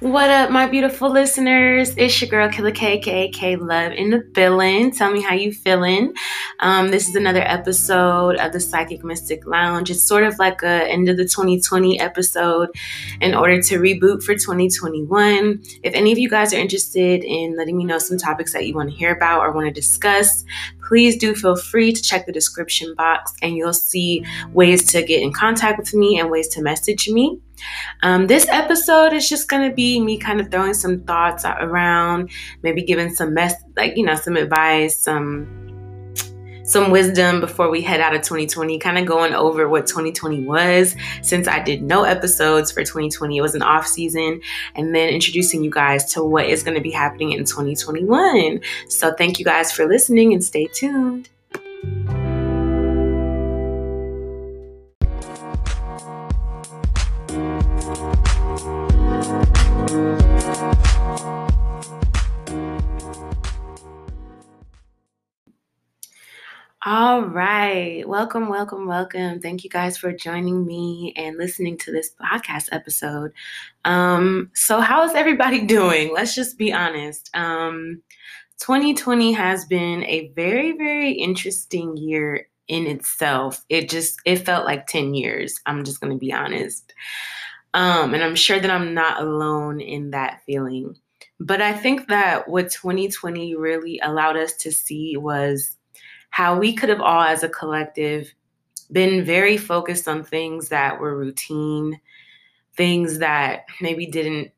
What up, my beautiful listeners? It's your girl Killer K, K, K Love in the feeling. Tell me how you feeling. Um, this is another episode of the Psychic Mystic Lounge. It's sort of like a end of the 2020 episode in order to reboot for 2021. If any of you guys are interested in letting me know some topics that you want to hear about or want to discuss, please do feel free to check the description box and you'll see ways to get in contact with me and ways to message me. Um, this episode is just going to be me kind of throwing some thoughts around, maybe giving some mess, like, you know, some advice, some some wisdom before we head out of 2020, kind of going over what 2020 was since I did no episodes for 2020. It was an off season, and then introducing you guys to what is going to be happening in 2021. So, thank you guys for listening and stay tuned. All right. Welcome, welcome, welcome. Thank you guys for joining me and listening to this podcast episode. Um, so, how is everybody doing? Let's just be honest. Um, 2020 has been a very, very interesting year in itself. It just it felt like 10 years. I'm just going to be honest. Um, and I'm sure that I'm not alone in that feeling. But I think that what 2020 really allowed us to see was how we could have all, as a collective, been very focused on things that were routine, things that maybe didn't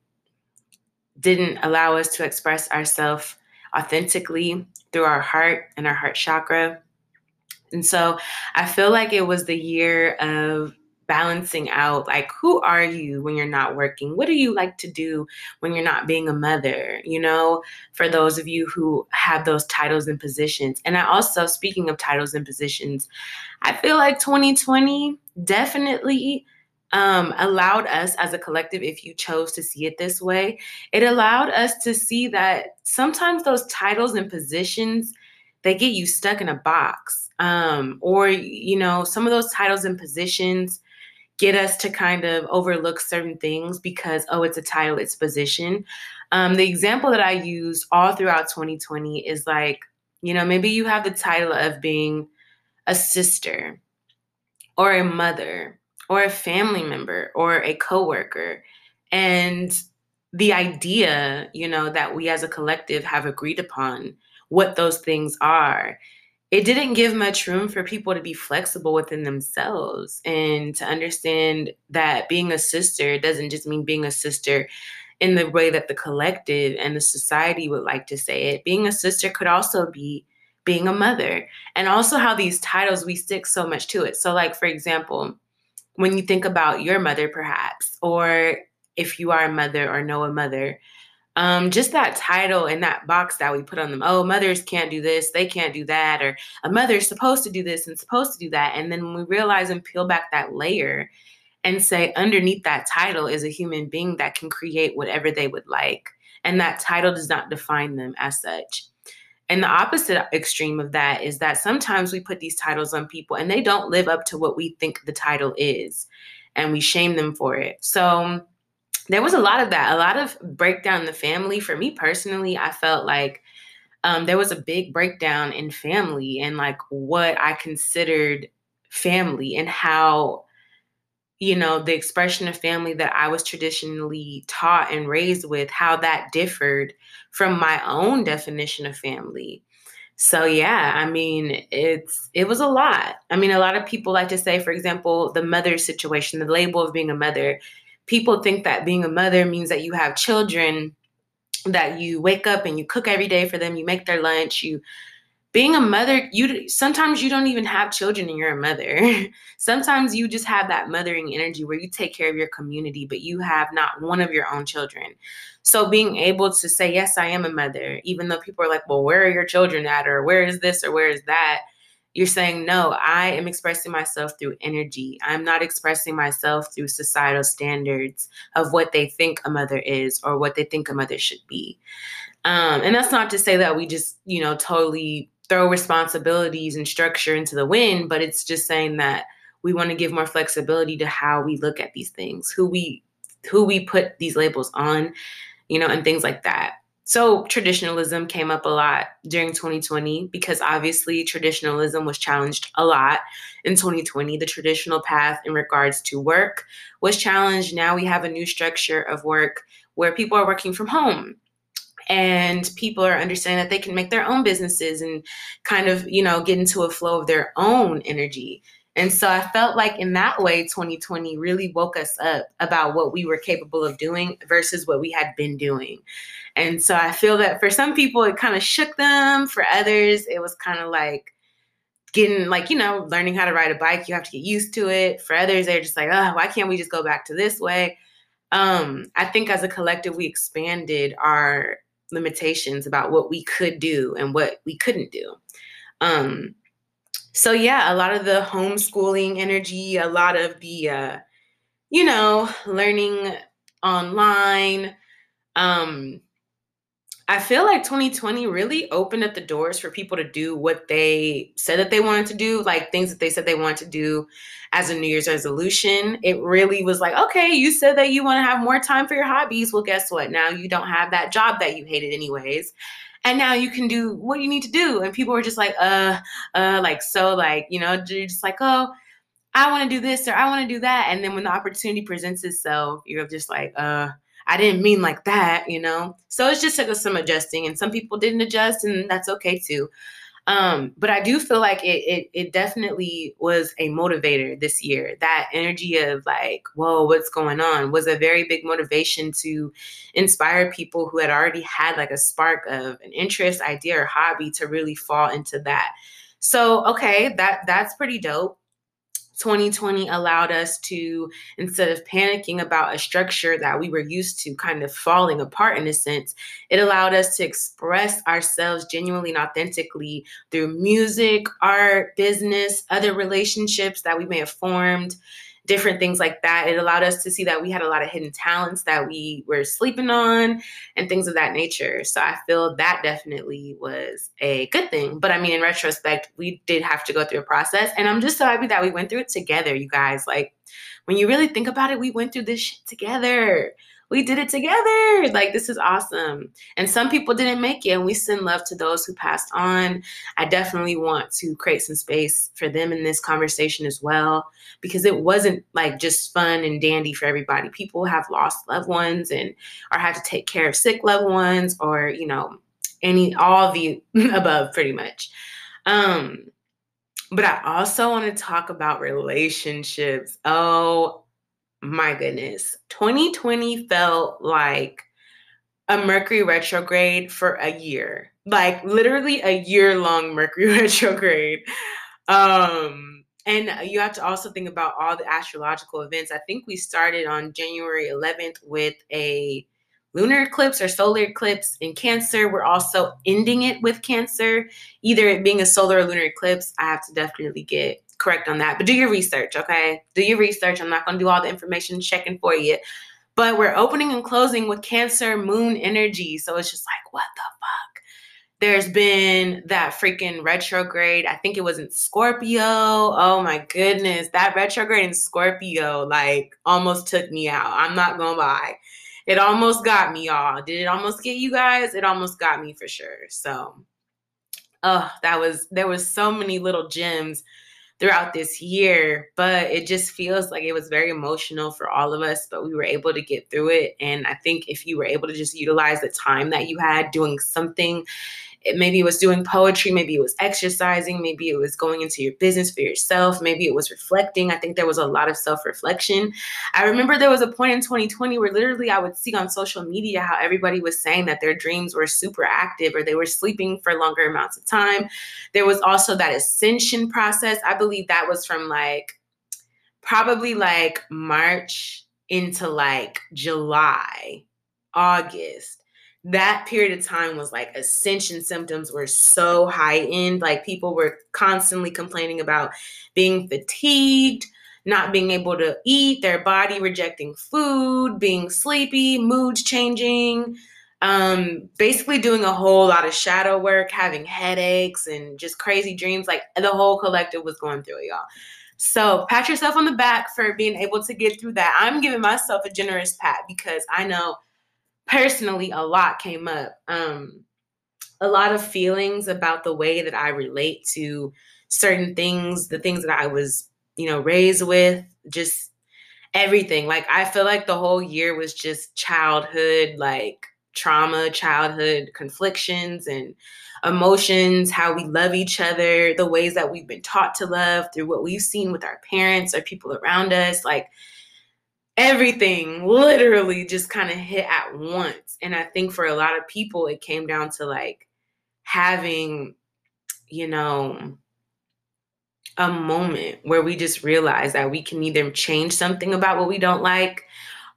didn't allow us to express ourselves authentically through our heart and our heart chakra. And so I feel like it was the year of balancing out like who are you when you're not working what do you like to do when you're not being a mother you know for those of you who have those titles and positions and i also speaking of titles and positions i feel like 2020 definitely um, allowed us as a collective, if you chose to see it this way, it allowed us to see that sometimes those titles and positions they get you stuck in a box. Um, or you know, some of those titles and positions get us to kind of overlook certain things because, oh, it's a title, it's position. Um, the example that I use all throughout 2020 is like, you know, maybe you have the title of being a sister or a mother or a family member or a coworker. And the idea, you know, that we as a collective have agreed upon what those things are it didn't give much room for people to be flexible within themselves and to understand that being a sister doesn't just mean being a sister in the way that the collective and the society would like to say it. Being a sister could also be being a mother, and also how these titles we stick so much to it. So, like, for example, when you think about your mother, perhaps, or if you are a mother or know a mother, um, just that title and that box that we put on them oh mothers can't do this they can't do that or a mother's supposed to do this and supposed to do that and then we realize and peel back that layer and say underneath that title is a human being that can create whatever they would like and that title does not define them as such. And the opposite extreme of that is that sometimes we put these titles on people and they don't live up to what we think the title is and we shame them for it. So there was a lot of that, a lot of breakdown in the family. For me personally, I felt like um, there was a big breakdown in family and like what I considered family and how, you know, the expression of family that I was traditionally taught and raised with, how that differed from my own definition of family. So yeah, I mean, it's it was a lot. I mean, a lot of people like to say, for example, the mother situation, the label of being a mother people think that being a mother means that you have children that you wake up and you cook every day for them you make their lunch you being a mother you sometimes you don't even have children and you're a mother. Sometimes you just have that mothering energy where you take care of your community but you have not one of your own children. So being able to say yes i am a mother even though people are like well where are your children at? or where is this or where is that you're saying, no, I am expressing myself through energy. I'm not expressing myself through societal standards of what they think a mother is or what they think a mother should be. Um, and that's not to say that we just, you know, totally throw responsibilities and structure into the wind, but it's just saying that we want to give more flexibility to how we look at these things, who we who we put these labels on, you know, and things like that. So traditionalism came up a lot during 2020 because obviously traditionalism was challenged a lot in 2020. The traditional path in regards to work was challenged. Now we have a new structure of work where people are working from home and people are understanding that they can make their own businesses and kind of, you know, get into a flow of their own energy. And so I felt like in that way, 2020 really woke us up about what we were capable of doing versus what we had been doing. And so I feel that for some people, it kind of shook them. For others, it was kind of like getting, like, you know, learning how to ride a bike. You have to get used to it. For others, they're just like, oh, why can't we just go back to this way? Um, I think as a collective, we expanded our limitations about what we could do and what we couldn't do. Um, so yeah, a lot of the homeschooling energy, a lot of the uh, you know, learning online, um, I feel like 2020 really opened up the doors for people to do what they said that they wanted to do, like things that they said they wanted to do as a New Year's resolution. It really was like, okay, you said that you want to have more time for your hobbies. Well, guess what? Now you don't have that job that you hated, anyways. And now you can do what you need to do. And people were just like, uh, uh, like, so, like, you know, you're just like, oh, I want to do this or I want to do that. And then when the opportunity presents itself, you're just like, uh, I didn't mean like that, you know? So it's just took us some adjusting, and some people didn't adjust, and that's okay too. Um, but I do feel like it, it, it definitely was a motivator this year. That energy of like, whoa, what's going on was a very big motivation to inspire people who had already had like a spark of an interest, idea, or hobby to really fall into that. So okay, that that's pretty dope. 2020 allowed us to, instead of panicking about a structure that we were used to kind of falling apart in a sense, it allowed us to express ourselves genuinely and authentically through music, art, business, other relationships that we may have formed different things like that. It allowed us to see that we had a lot of hidden talents that we were sleeping on and things of that nature. So I feel that definitely was a good thing. But I mean, in retrospect, we did have to go through a process. And I'm just so happy that we went through it together, you guys. Like, when you really think about it, we went through this shit together we did it together. Like, this is awesome. And some people didn't make it, and we send love to those who passed on. I definitely want to create some space for them in this conversation as well, because it wasn't like just fun and dandy for everybody. People have lost loved ones and or have to take care of sick loved ones, or, you know, any, all of the above pretty much. Um, but I also want to talk about relationships. Oh my goodness, 2020 felt like a Mercury retrograde for a year, like literally a year long Mercury retrograde. Um, and you have to also think about all the astrological events. I think we started on January 11th with a lunar eclipse or solar eclipse in Cancer. We're also ending it with Cancer, either it being a solar or lunar eclipse. I have to definitely get correct on that. But do your research, okay? Do your research. I'm not going to do all the information checking for you. But we're opening and closing with Cancer moon energy. So it's just like, what the fuck? There's been that freaking retrograde. I think it was in Scorpio. Oh my goodness. That retrograde in Scorpio, like, almost took me out. I'm not going to lie. It almost got me, y'all. Did it almost get you guys? It almost got me for sure. So, oh, that was, there was so many little gems throughout this year, but it just feels like it was very emotional for all of us, but we were able to get through it. And I think if you were able to just utilize the time that you had doing something it, maybe it was doing poetry, maybe it was exercising, maybe it was going into your business for yourself, maybe it was reflecting. I think there was a lot of self reflection. I remember there was a point in 2020 where literally I would see on social media how everybody was saying that their dreams were super active or they were sleeping for longer amounts of time. There was also that ascension process. I believe that was from like probably like March into like July, August that period of time was like ascension symptoms were so high end. Like people were constantly complaining about being fatigued, not being able to eat, their body rejecting food, being sleepy, moods changing, um, basically doing a whole lot of shadow work, having headaches and just crazy dreams. Like the whole collective was going through it, y'all. So pat yourself on the back for being able to get through that. I'm giving myself a generous pat because I know personally a lot came up. Um, a lot of feelings about the way that I relate to certain things, the things that I was, you know, raised with, just everything. Like I feel like the whole year was just childhood, like trauma, childhood conflictions and emotions, how we love each other, the ways that we've been taught to love through what we've seen with our parents or people around us. Like everything literally just kind of hit at once. And I think for a lot of people, it came down to like having, you know, a moment where we just realize that we can either change something about what we don't like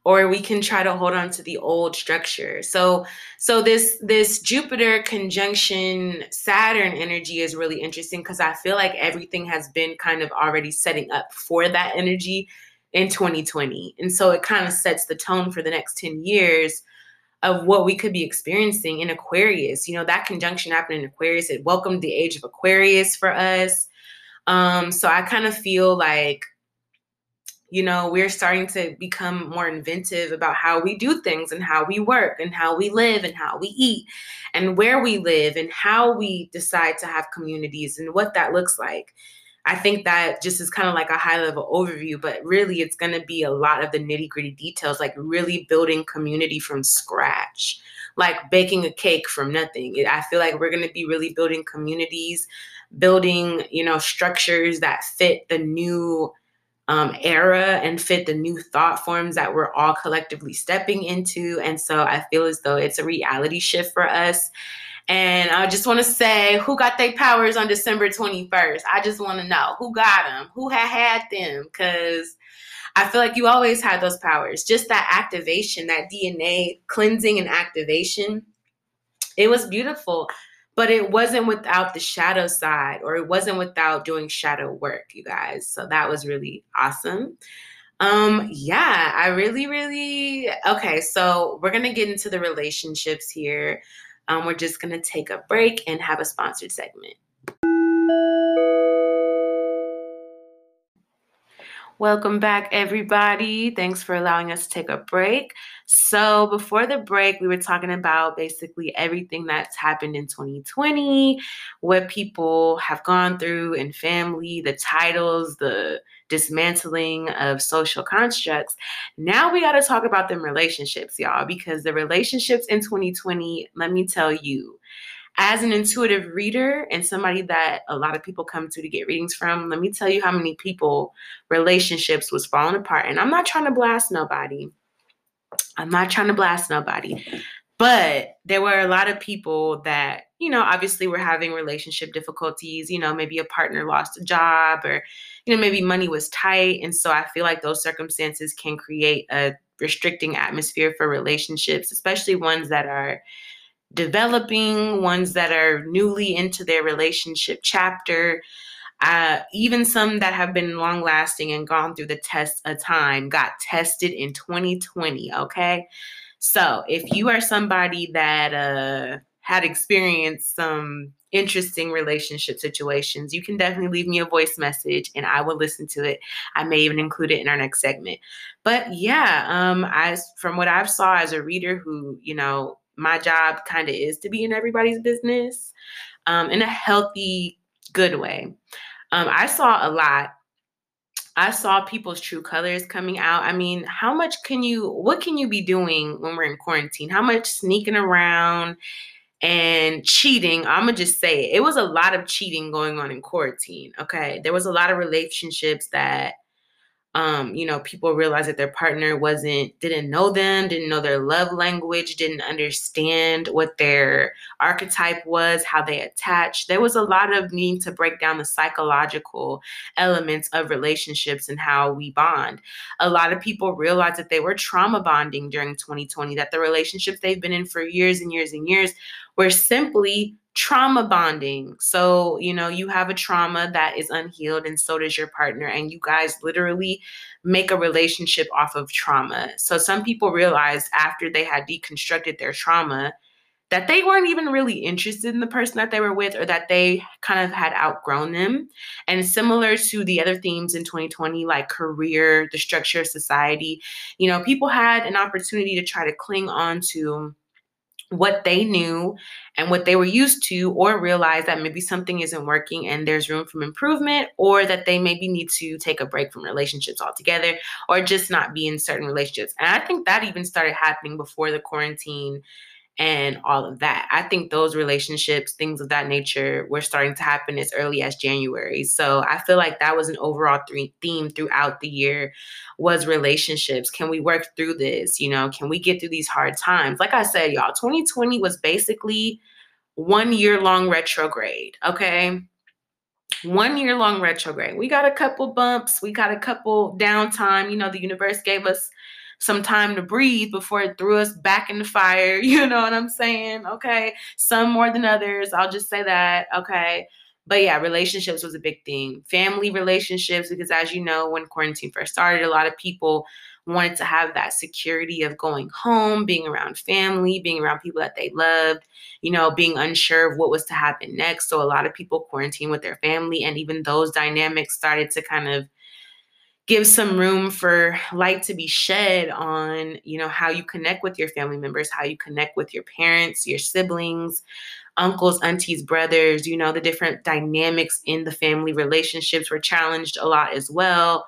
or we can try to hold on to the old structure so so this this jupiter conjunction saturn energy is really interesting because i feel like everything has been kind of already setting up for that energy in 2020 and so it kind of sets the tone for the next 10 years of what we could be experiencing in aquarius. You know that conjunction happened in aquarius. It welcomed the age of aquarius for us. Um so i kind of feel like you know, we're starting to become more inventive about how we do things and how we work and how we live and how we eat and where we live and how we decide to have communities and what that looks like. I think that just is kind of like a high level overview, but really it's going to be a lot of the nitty gritty details, like really building community from scratch, like baking a cake from nothing. I feel like we're going to be really building communities, building, you know, structures that fit the new um, era and fit the new thought forms that we're all collectively stepping into. And so I feel as though it's a reality shift for us. And I just want to say, who got their powers on December 21st? I just want to know who got them, who had had them, because I feel like you always had those powers. Just that activation, that DNA cleansing and activation, it was beautiful. But it wasn't without the shadow side or it wasn't without doing shadow work you guys. So that was really awesome. Um yeah i really really okay so we're gonna get into the relationships here um we're just gonna take a break and have a sponsored segment Welcome back, everybody. Thanks for allowing us to take a break. So, before the break, we were talking about basically everything that's happened in 2020, what people have gone through in family, the titles, the dismantling of social constructs. Now we got to talk about them relationships, y'all, because the relationships in 2020, let me tell you, as an intuitive reader and somebody that a lot of people come to to get readings from, let me tell you how many people relationships was falling apart. And I'm not trying to blast nobody. I'm not trying to blast nobody. But there were a lot of people that, you know, obviously were having relationship difficulties. You know, maybe a partner lost a job or, you know, maybe money was tight. And so I feel like those circumstances can create a restricting atmosphere for relationships, especially ones that are developing, ones that are newly into their relationship chapter. Uh, even some that have been long lasting and gone through the test of time got tested in 2020. Okay. So if you are somebody that uh, had experienced some interesting relationship situations, you can definitely leave me a voice message and I will listen to it. I may even include it in our next segment. But yeah, um, as from what I've saw as a reader who, you know, my job kind of is to be in everybody's business um, in a healthy, good way. Um, I saw a lot. I saw people's true colors coming out. I mean, how much can you, what can you be doing when we're in quarantine? How much sneaking around and cheating? I'm going to just say it. It was a lot of cheating going on in quarantine. Okay. There was a lot of relationships that um, you know, people realized that their partner wasn't, didn't know them, didn't know their love language, didn't understand what their archetype was, how they attached. There was a lot of need to break down the psychological elements of relationships and how we bond. A lot of people realized that they were trauma bonding during 2020, that the relationships they've been in for years and years and years were simply trauma bonding. So, you know, you have a trauma that is unhealed, and so does your partner, and you guys literally make a relationship off of trauma. So, some people realized after they had deconstructed their trauma that they weren't even really interested in the person that they were with or that they kind of had outgrown them. And similar to the other themes in 2020, like career, the structure of society, you know, people had an opportunity to try to cling on to what they knew and what they were used to, or realize that maybe something isn't working and there's room for improvement, or that they maybe need to take a break from relationships altogether, or just not be in certain relationships. And I think that even started happening before the quarantine and all of that. I think those relationships, things of that nature, were starting to happen as early as January. So I feel like that was an overall th- theme throughout the year was relationships. Can we work through this? You know, can we get through these hard times? Like I said, y'all, 2020 was basically one year long retrograde. Okay. One year long retrograde. We got a couple bumps, we got a couple downtime. You know, the universe gave us some time to breathe before it threw us back in the fire. You know what I'm saying? Okay. Some more than others. I'll just say that. Okay. But yeah, relationships was a big thing. Family relationships, because as you know, when quarantine first started, a lot of people wanted to have that security of going home, being around family, being around people that they loved, you know, being unsure of what was to happen next. So a lot of people quarantined with their family, and even those dynamics started to kind of give some room for light to be shed on you know how you connect with your family members how you connect with your parents your siblings uncles aunties brothers you know the different dynamics in the family relationships were challenged a lot as well.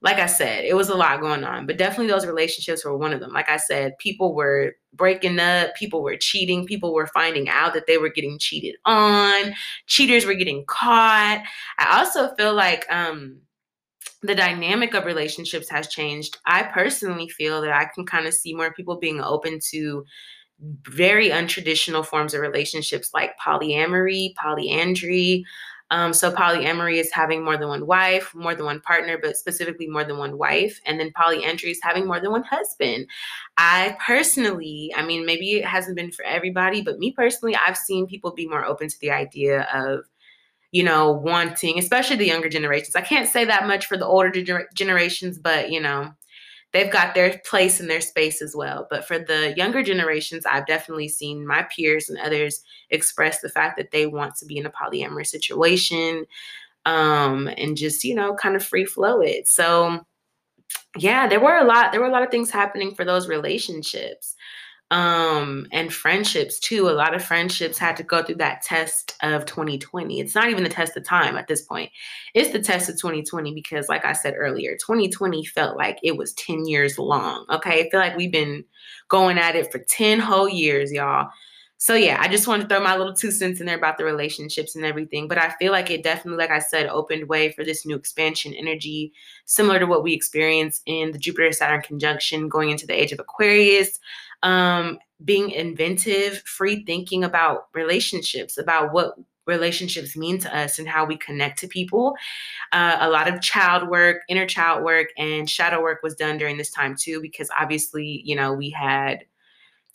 Like i said it was a lot going on but definitely those relationships were one of them. Like i said people were breaking up people were cheating people were finding out that they were getting cheated on cheaters were getting caught. I also feel like um the dynamic of relationships has changed. I personally feel that I can kind of see more people being open to very untraditional forms of relationships like polyamory, polyandry. Um, so polyamory is having more than one wife, more than one partner, but specifically more than one wife. And then polyandry is having more than one husband. I personally, I mean, maybe it hasn't been for everybody, but me personally, I've seen people be more open to the idea of you know, wanting, especially the younger generations. I can't say that much for the older gener- generations, but you know, they've got their place in their space as well. But for the younger generations, I've definitely seen my peers and others express the fact that they want to be in a polyamorous situation um, and just, you know, kind of free flow it. So, yeah, there were a lot, there were a lot of things happening for those relationships um and friendships too. A lot of friendships had to go through that test of 2020 it's not even the test of time at this point. It's the test of 2020 because like i said earlier 2020 felt like it was 10 years long okay? I feel like we've been going at it for 10 whole years y'all so yeah i just wanted to throw my little two cents in there about the relationships and everything but i feel like it definitely like i said opened way for this new expansion energy similar to what we experienced in the jupiter saturn conjunction going into the age of aquarius um, being inventive, free thinking about relationships, about what relationships mean to us and how we connect to people. Uh, a lot of child work, inner child work, and shadow work was done during this time too, because obviously, you know, we had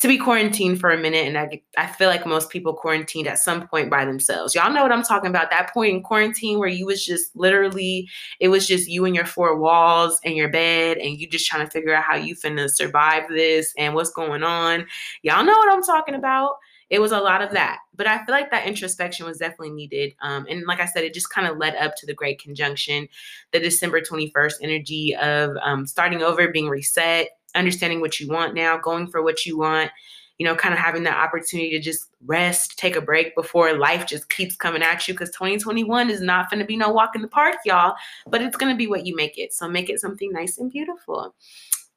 to be quarantined for a minute. And I, I feel like most people quarantined at some point by themselves. Y'all know what I'm talking about. That point in quarantine where you was just literally, it was just you and your four walls and your bed, and you just trying to figure out how you finna survive this and what's going on. Y'all know what I'm talking about. It was a lot of that. But I feel like that introspection was definitely needed. Um, and like I said, it just kind of led up to the Great Conjunction, the December 21st energy of um, starting over, being reset, understanding what you want now, going for what you want, you know, kind of having that opportunity to just rest, take a break before life just keeps coming at you. Because 2021 is not going to be no walk in the park, y'all, but it's going to be what you make it. So make it something nice and beautiful.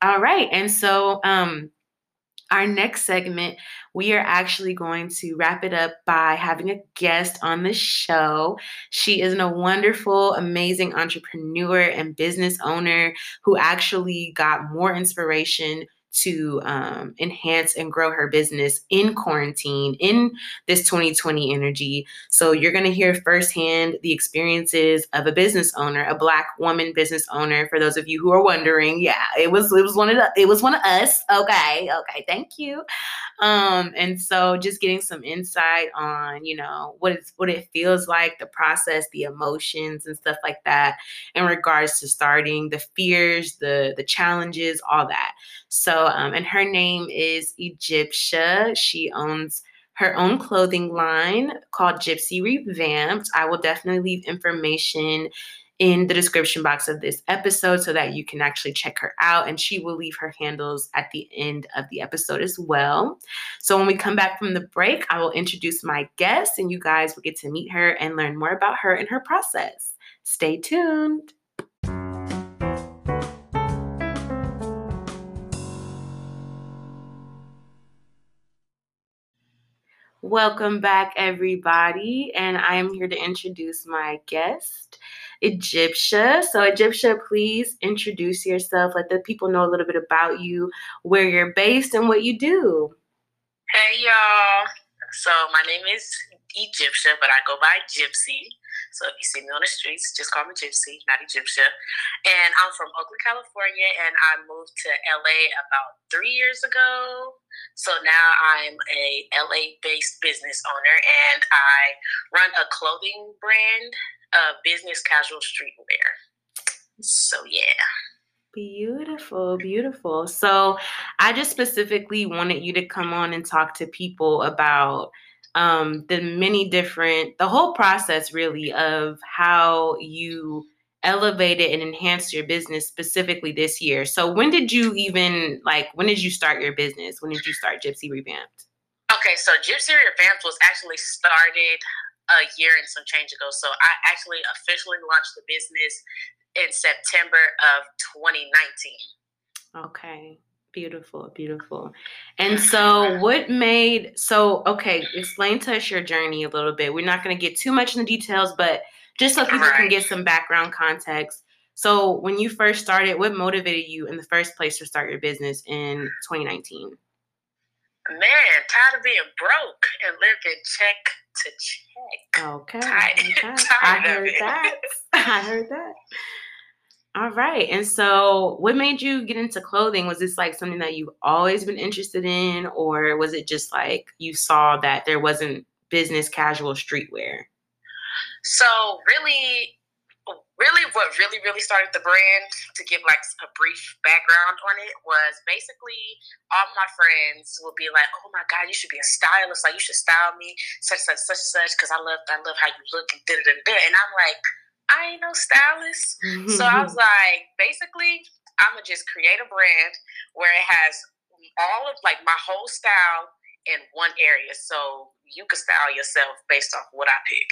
All right. And so, um, our next segment, we are actually going to wrap it up by having a guest on the show. She is a wonderful, amazing entrepreneur and business owner who actually got more inspiration to um, enhance and grow her business in quarantine in this 2020 energy. So you're going to hear firsthand the experiences of a business owner, a black woman business owner. For those of you who are wondering, yeah, it was it was one of the, it was one of us. Okay, okay, thank you. Um, and so just getting some insight on you know what it's what it feels like, the process, the emotions, and stuff like that in regards to starting, the fears, the the challenges, all that. So, um, and her name is Egyptia. She owns her own clothing line called Gypsy Revamped. I will definitely leave information in the description box of this episode so that you can actually check her out. And she will leave her handles at the end of the episode as well. So when we come back from the break, I will introduce my guest and you guys will get to meet her and learn more about her and her process. Stay tuned. Welcome back, everybody. And I am here to introduce my guest, Egyptia. So, Egyptia, please introduce yourself. Let the people know a little bit about you, where you're based, and what you do. Hey, y'all. So, my name is Egyptia, but I go by Gypsy. So if you see me on the streets, just call me Gypsy, not Egyptia. And I'm from Oakland, California, and I moved to LA about three years ago. So now I'm a LA based business owner and I run a clothing brand, uh, business casual streetwear. So yeah. Beautiful, beautiful. So I just specifically wanted you to come on and talk to people about um, the many different, the whole process really of how you elevated and enhanced your business specifically this year. So when did you even like when did you start your business? When did you start Gypsy Revamped? Okay, so Gypsy Revamped was actually started a year and some change ago. So I actually officially launched the business in September of 2019. Okay. Beautiful, beautiful. And so, what made so okay? Explain to us your journey a little bit. We're not going to get too much in the details, but just so people right. can get some background context. So, when you first started, what motivated you in the first place to start your business in 2019? Man, tired of being broke and living check to check. Okay, tired, okay. I heard that. I heard that. All right. And so, what made you get into clothing? Was this like something that you've always been interested in, or was it just like you saw that there wasn't business casual streetwear? So, really, really, what really, really started the brand, to give like a brief background on it, was basically all my friends would be like, "Oh my God, you should be a stylist! Like, you should style me, such, such, such, such, because I love, I love how you look and da da da." And I'm like I ain't no stylist. Mm-hmm. So I was like, basically, I'm gonna just create a brand where it has all of like my whole style in one area, so you can style yourself based off what I pick.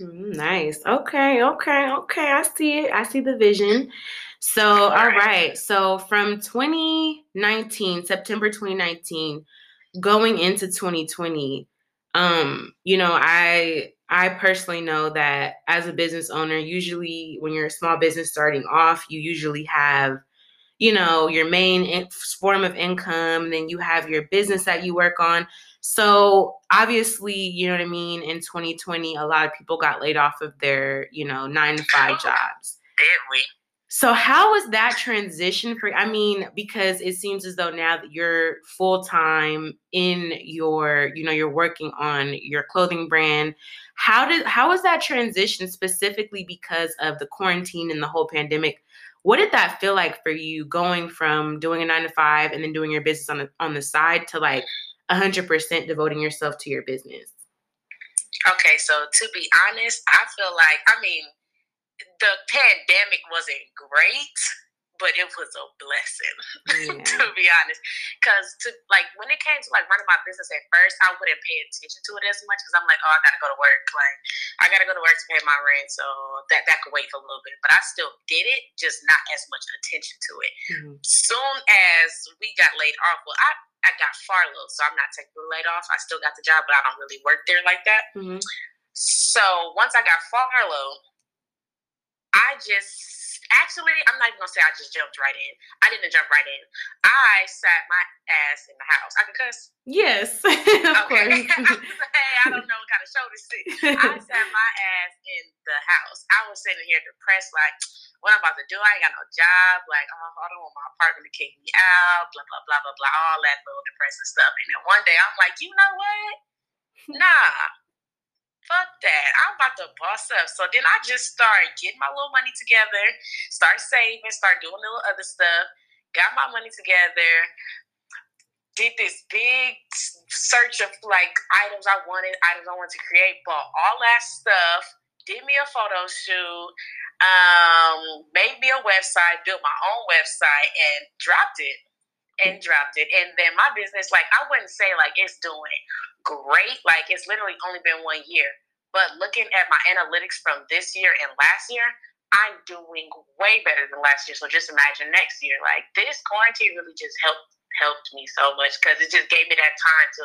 Mm, nice. Okay. Okay. Okay. I see it. I see the vision. So, all right. right. So, from 2019, September 2019, going into 2020, um, you know, I I personally know that as a business owner, usually when you're a small business starting off, you usually have, you know, your main in- form of income, then you have your business that you work on. So obviously, you know what I mean. In 2020, a lot of people got laid off of their, you know, nine to five jobs. Did we? So how was that transition for I mean because it seems as though now that you're full time in your you know you're working on your clothing brand how did how was that transition specifically because of the quarantine and the whole pandemic? What did that feel like for you going from doing a 9 to 5 and then doing your business on the on the side to like 100% devoting yourself to your business? Okay so to be honest I feel like I mean the pandemic wasn't great, but it was a blessing, yeah. to be honest. Because to like when it came to like running my business at first, I wouldn't pay attention to it as much because I'm like, oh, I gotta go to work. Like I gotta go to work to pay my rent, so that that could wait for a little bit. But I still did it, just not as much attention to it. Mm-hmm. Soon as we got laid off, well, I I got furloughed, so I'm not technically laid off. I still got the job, but I don't really work there like that. Mm-hmm. So once I got furloughed I just actually, I'm not even gonna say I just jumped right in. I didn't jump right in. I sat my ass in the house. I can cuss. Yes, okay. hey, I don't know what kind of show this is. I sat my ass in the house. I was sitting here depressed, like, what I'm about to do? I ain't got no job. Like, oh, I don't want my apartment to kick me out. Blah blah blah blah blah. All that little depressing stuff. And then one day, I'm like, you know what? Nah fuck that. I'm about to boss up. So then I just started getting my little money together, start saving, start doing little other stuff, got my money together. did this big search of like items I wanted, items I wanted to create, bought all that stuff, did me a photo shoot, um, made me a website, built my own website, and dropped it. And dropped it. And then my business, like I wouldn't say like it's doing great. Like it's literally only been one year. But looking at my analytics from this year and last year, I'm doing way better than last year. So just imagine next year. Like this quarantine really just helped helped me so much because it just gave me that time to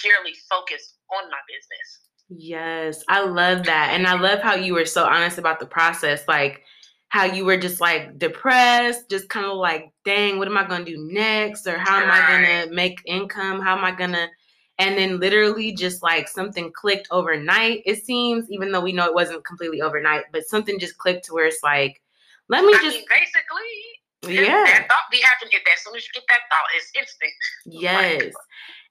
purely focus on my business. Yes, I love that. And I love how you were so honest about the process. Like, how you were just like depressed, just kind of like, dang, what am I going to do next? Or how am I going to make income? How am I going to. And then literally just like something clicked overnight, it seems, even though we know it wasn't completely overnight, but something just clicked to where it's like, let me I just. Mean, basically, yeah. That thought be happening. As soon as you get that thought, it's instant. Yes.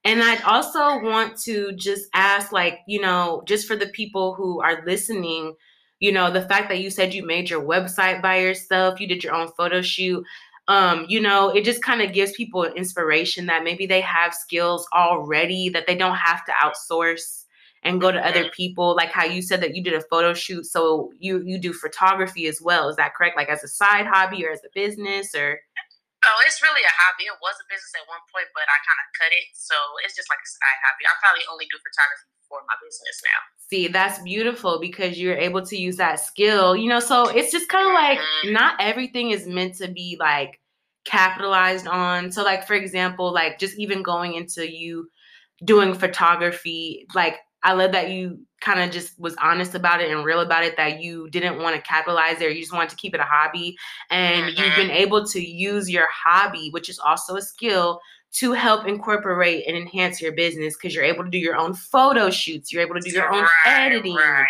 And I'd also want to just ask, like, you know, just for the people who are listening, you know, the fact that you said you made your website by yourself, you did your own photo shoot, um, you know, it just kind of gives people inspiration that maybe they have skills already that they don't have to outsource and go to other mm-hmm. people like how you said that you did a photo shoot so you you do photography as well is that correct like as a side hobby or as a business or oh it's really a hobby. It was a business at one point but i kind of cut it so it's just like a side hobby. I probably only do photography for my business now. See that's beautiful because you're able to use that skill you know so it's just kind of like mm-hmm. not everything is meant to be like capitalized on. So like for example like just even going into you doing photography like I love that you kind of just was honest about it and real about it that you didn't want to capitalize there. You just wanted to keep it a hobby. And mm-hmm. you've been able to use your hobby, which is also a skill, to help incorporate and enhance your business because you're able to do your own photo shoots, you're able to do your own right, editing. Right.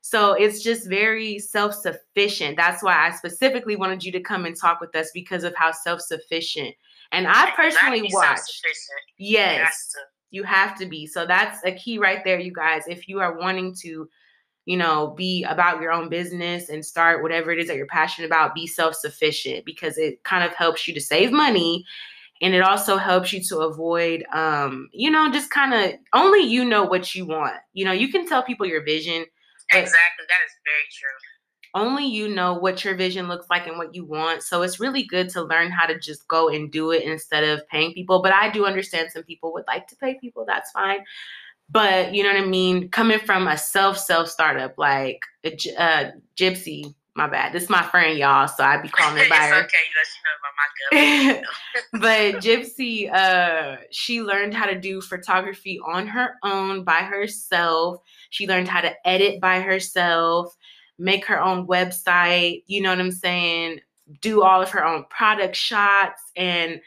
So it's just very self sufficient. That's why I specifically wanted you to come and talk with us because of how self sufficient. And I personally watched. Yes. You have to be. So that's a key right there, you guys. If you are wanting to, you know, be about your own business and start whatever it is that you're passionate about, be self sufficient because it kind of helps you to save money and it also helps you to avoid um you know just kind of only you know what you want you know you can tell people your vision exactly that is very true only you know what your vision looks like and what you want. So it's really good to learn how to just go and do it instead of paying people. But I do understand some people would like to pay people. That's fine. But you know what I mean? Coming from a self self startup like a uh, Gypsy, my bad. This is my friend, y'all. So I'd be calling her by her. okay, you know, she knows about my but Gypsy, uh, she learned how to do photography on her own by herself. She learned how to edit by herself make her own website, you know what I'm saying? Do all of her own product shots and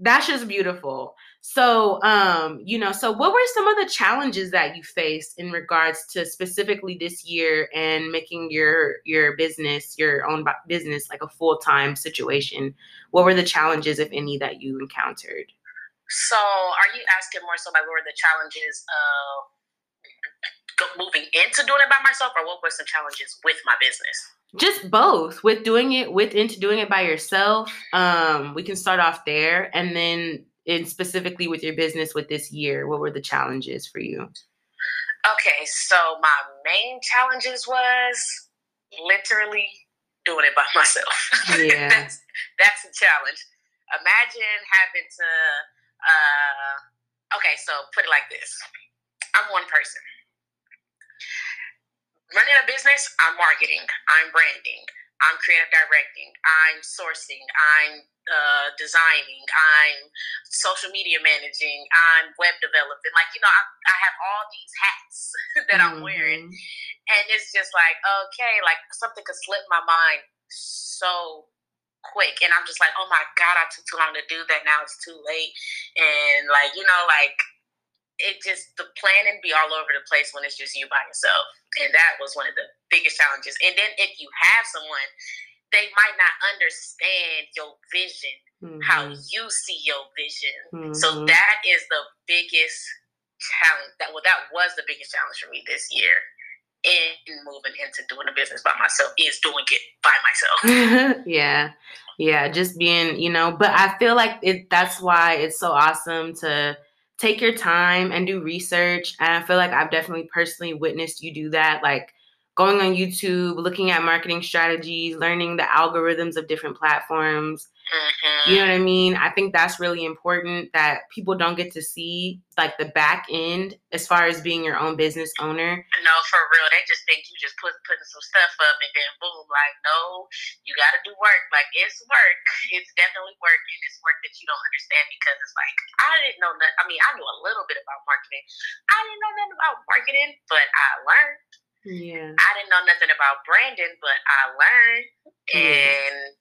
that's just beautiful. So, um, you know, so what were some of the challenges that you faced in regards to specifically this year and making your your business, your own business like a full-time situation? What were the challenges if any that you encountered? So, are you asking more so like what were the challenges of moving into doing it by myself, or what were some challenges with my business? Just both. With doing it with into doing it by yourself, um, we can start off there, and then in specifically with your business with this year, what were the challenges for you? Okay, so my main challenges was literally doing it by myself. Yeah, that's that's a challenge. Imagine having to. Uh, okay, so put it like this: I'm one person running a business, I'm marketing, I'm branding, I'm creative directing, I'm sourcing, I'm uh, designing, I'm social media managing, I'm web developing. Like, you know, I, I have all these hats that mm-hmm. I'm wearing. Mm-hmm. And it's just like, okay, like something could slip my mind so quick. And I'm just like, oh my God, I took too long to do that. Now it's too late. And like, you know, like it just the planning be all over the place when it's just you by yourself. And that was one of the biggest challenges. And then if you have someone they might not understand your vision mm-hmm. how you see your vision. Mm-hmm. so that is the biggest challenge that well that was the biggest challenge for me this year in moving into doing a business by myself is doing it by myself. Yeah. Yeah, just being, you know, but I feel like it that's why it's so awesome to take your time and do research. And I feel like I've definitely personally witnessed you do that. Like going on YouTube, looking at marketing strategies, learning the algorithms of different platforms. Mm-hmm. You know what I mean? I think that's really important that people don't get to see like the back end as far as being your own business owner. No, for real. They just think you just put putting some stuff up and then boom, like no, you gotta do work. Like it's work. It's definitely work and it's work that you don't understand because it's like I didn't know nothing. I mean, I knew a little bit about marketing. I didn't know nothing about marketing, but I learned yeah. I didn't know nothing about branding, but I learned. And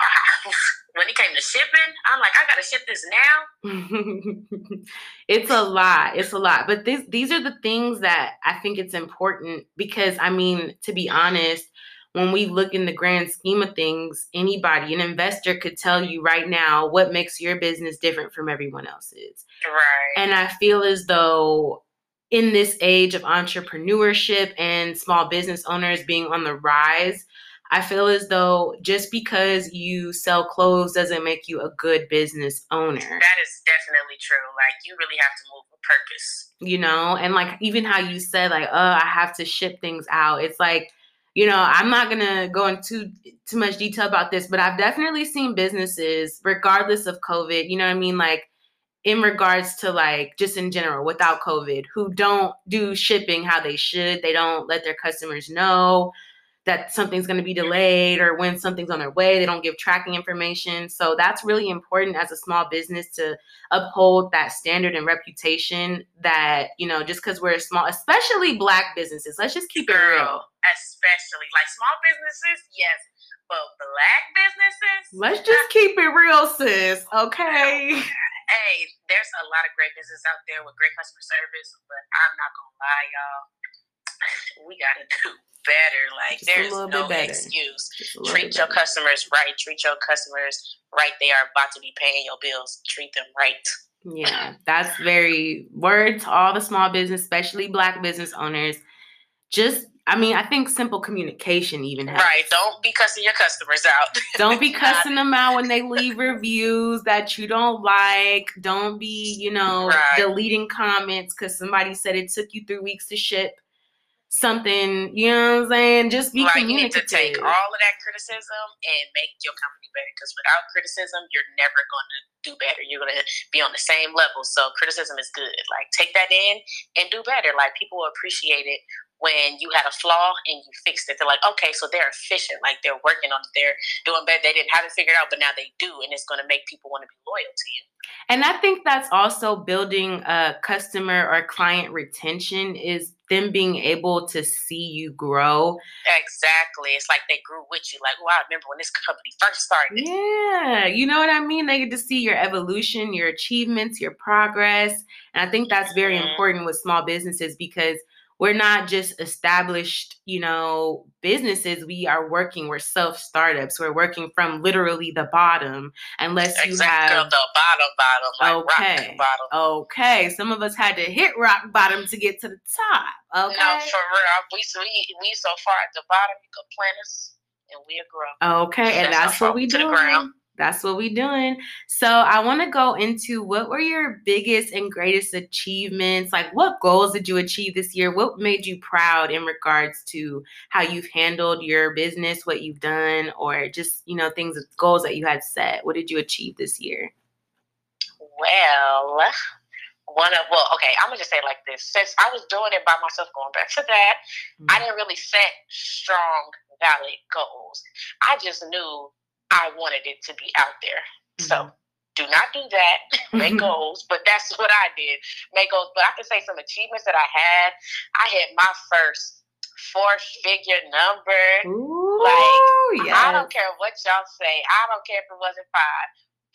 uh, when it came to shipping, I'm like, I gotta ship this now. it's a lot. It's a lot. But this, these are the things that I think it's important because I mean, to be honest, when we look in the grand scheme of things, anybody, an investor could tell you right now what makes your business different from everyone else's. Right. And I feel as though in this age of entrepreneurship and small business owners being on the rise, I feel as though just because you sell clothes doesn't make you a good business owner. That is definitely true. Like you really have to move with purpose. You know, and like even how you said like, "Oh, I have to ship things out." It's like, you know, I'm not going to go into too much detail about this, but I've definitely seen businesses regardless of COVID, you know what I mean, like in regards to like just in general without COVID who don't do shipping how they should. They don't let their customers know that something's going to be delayed or when something's on their way. They don't give tracking information. So that's really important as a small business to uphold that standard and reputation that, you know, just because we're a small, especially black businesses, let's just keep Girl, it real. Especially like small businesses, yes. But black businesses, let's just keep it real, sis. Okay. Hey, there's a lot of great business out there with great customer service, but I'm not gonna lie, y'all. We gotta do better. Like Just there's no excuse. Treat your better. customers right. Treat your customers right. They are about to be paying your bills. Treat them right. Yeah, that's very word to all the small business, especially black business owners. Just I mean, I think simple communication even helps. Right. Don't be cussing your customers out. don't be cussing them out when they leave reviews that you don't like. Don't be, you know, right. deleting comments because somebody said it took you three weeks to ship something. You know what I'm saying? Just be right, communicative. You need to take all of that criticism and make your company better. Because without criticism, you're never going to do better. You're going to be on the same level. So criticism is good. Like take that in and do better. Like people will appreciate it when you had a flaw and you fixed it. They're like, okay, so they're efficient, like they're working on it, they're doing better. They didn't have it figured out, but now they do, and it's going to make people want to be loyal to you. And I think that's also building a customer or client retention is them being able to see you grow. Exactly. It's like they grew with you. Like, oh, I remember when this company first started. Yeah. You know what I mean? They get to see your evolution, your achievements, your progress. And I think that's very mm-hmm. important with small businesses because – we're not just established, you know, businesses. We are working, we're self startups. We're working from literally the bottom, unless you exactly have the bottom, bottom, like okay, bottom. Okay, some of us had to hit rock bottom to get to the top. Okay, no, for real. We we we so far at the bottom, you could plant us and we'll grow. Okay, and that's, that's what we do. That's what we doing. So I want to go into what were your biggest and greatest achievements? Like what goals did you achieve this year? What made you proud in regards to how you've handled your business, what you've done, or just, you know, things goals that you had set? What did you achieve this year? Well, one of well, okay, I'm gonna just say like this. Since I was doing it by myself, going back to that, mm-hmm. I didn't really set strong, valid goals. I just knew I wanted it to be out there. Mm-hmm. So do not do that. Make goals, but that's what I did. Make goals. But I can say some achievements that I had. I had my first four figure number. Ooh, like yes. I don't care what y'all say. I don't care if it wasn't five.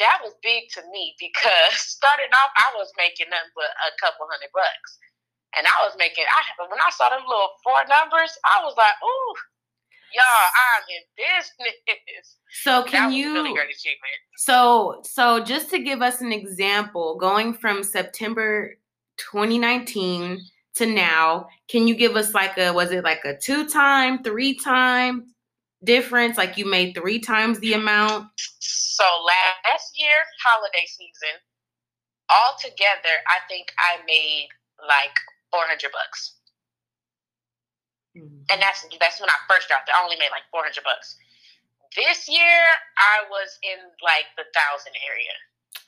That was big to me because starting off, I was making nothing but a couple hundred bucks, and I was making. I when I saw them little four numbers, I was like, ooh, y'all, I'm in business. So can you really great achievement. So so just to give us an example, going from September 2019 to now, can you give us like a was it like a two time, three time difference? Like you made three times the amount? So last year, holiday season, all together, I think I made like 400 bucks. Mm-hmm. And that's that's when I first dropped it. I only made like 400 bucks. This year, I was in like the thousand area.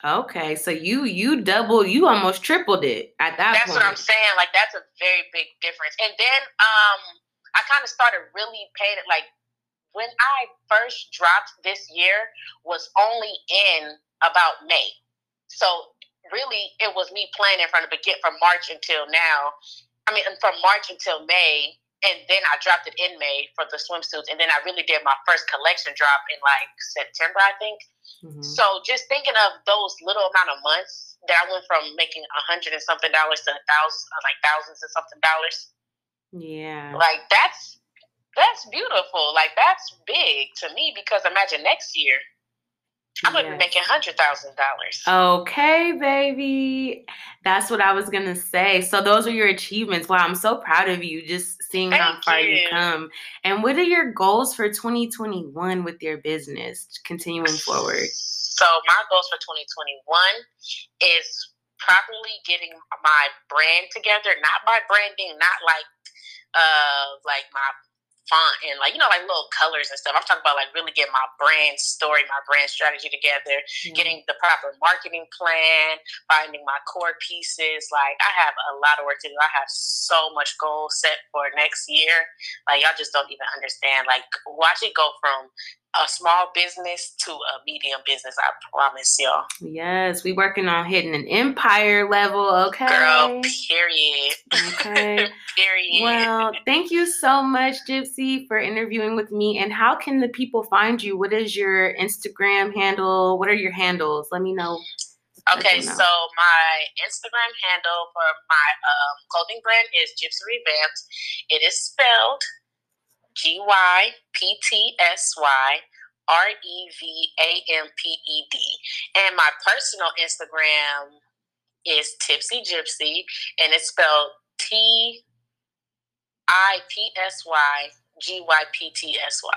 Okay, so you you double, you almost tripled it at that that's point. what I'm saying. Like that's a very big difference. And then um I kind of started really paying it like when I first dropped this year was only in about May. So really it was me planning from the begin from March until now. I mean from March until May and then I dropped it in May for the swimsuits, and then I really did my first collection drop in like September, I think. Mm-hmm. So just thinking of those little amount of months that I went from making a hundred and something dollars to a thousand, like thousands and something dollars. Yeah, like that's that's beautiful. Like that's big to me because imagine next year I'm gonna be making hundred thousand dollars. Okay, baby. That's what I was gonna say. So those are your achievements. Wow, I'm so proud of you. Just seeing Thank how far you. you come. And what are your goals for 2021 with your business, continuing forward? So my goals for 2021 is properly getting my brand together. Not by branding, not like uh like my font and like you know like little colors and stuff. I'm talking about like really getting my brand story, my brand strategy together, mm-hmm. getting the proper marketing plan, finding my core pieces. Like I have a lot of work to do. I have so much goal set for next year. Like y'all just don't even understand. Like watch it go from a small business to a medium business. I promise y'all. Yes, we working on hitting an empire level. Okay, girl. Period. Okay. period. Well, thank you so much, Gypsy, for interviewing with me. And how can the people find you? What is your Instagram handle? What are your handles? Let me know. Okay, so my Instagram handle for my um, clothing brand is Gyptsy Revamped. It is spelled G Y P T S Y R E V A M P E D. And my personal Instagram is Tipsy Gyptsy, and it's spelled T I P S Y G Y P T S Y.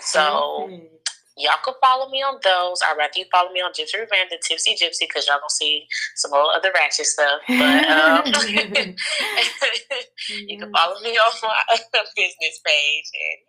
So y'all can follow me on those. I'd rather you follow me on Gypsy Van than Tipsy Gyptsy because y'all gonna see some more other ratchet stuff. But um, you can follow me on my business page. And,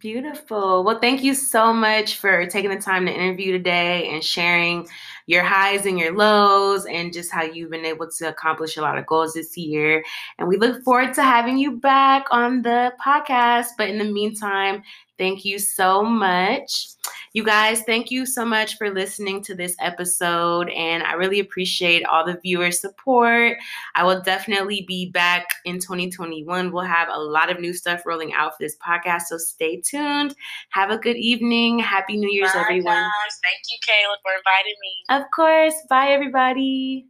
Beautiful. Well, thank you so much for taking the time to interview today and sharing your highs and your lows and just how you've been able to accomplish a lot of goals this year. And we look forward to having you back on the podcast. But in the meantime, thank you so much. You guys, thank you so much for listening to this episode. And I really appreciate all the viewer support. I will definitely be back in 2021. We'll have a lot of new stuff rolling out for this podcast. So stay tuned. Have a good evening. Happy New Year's, Bye, everyone. Guys. Thank you, Kayla, for inviting me. Of course. Bye, everybody.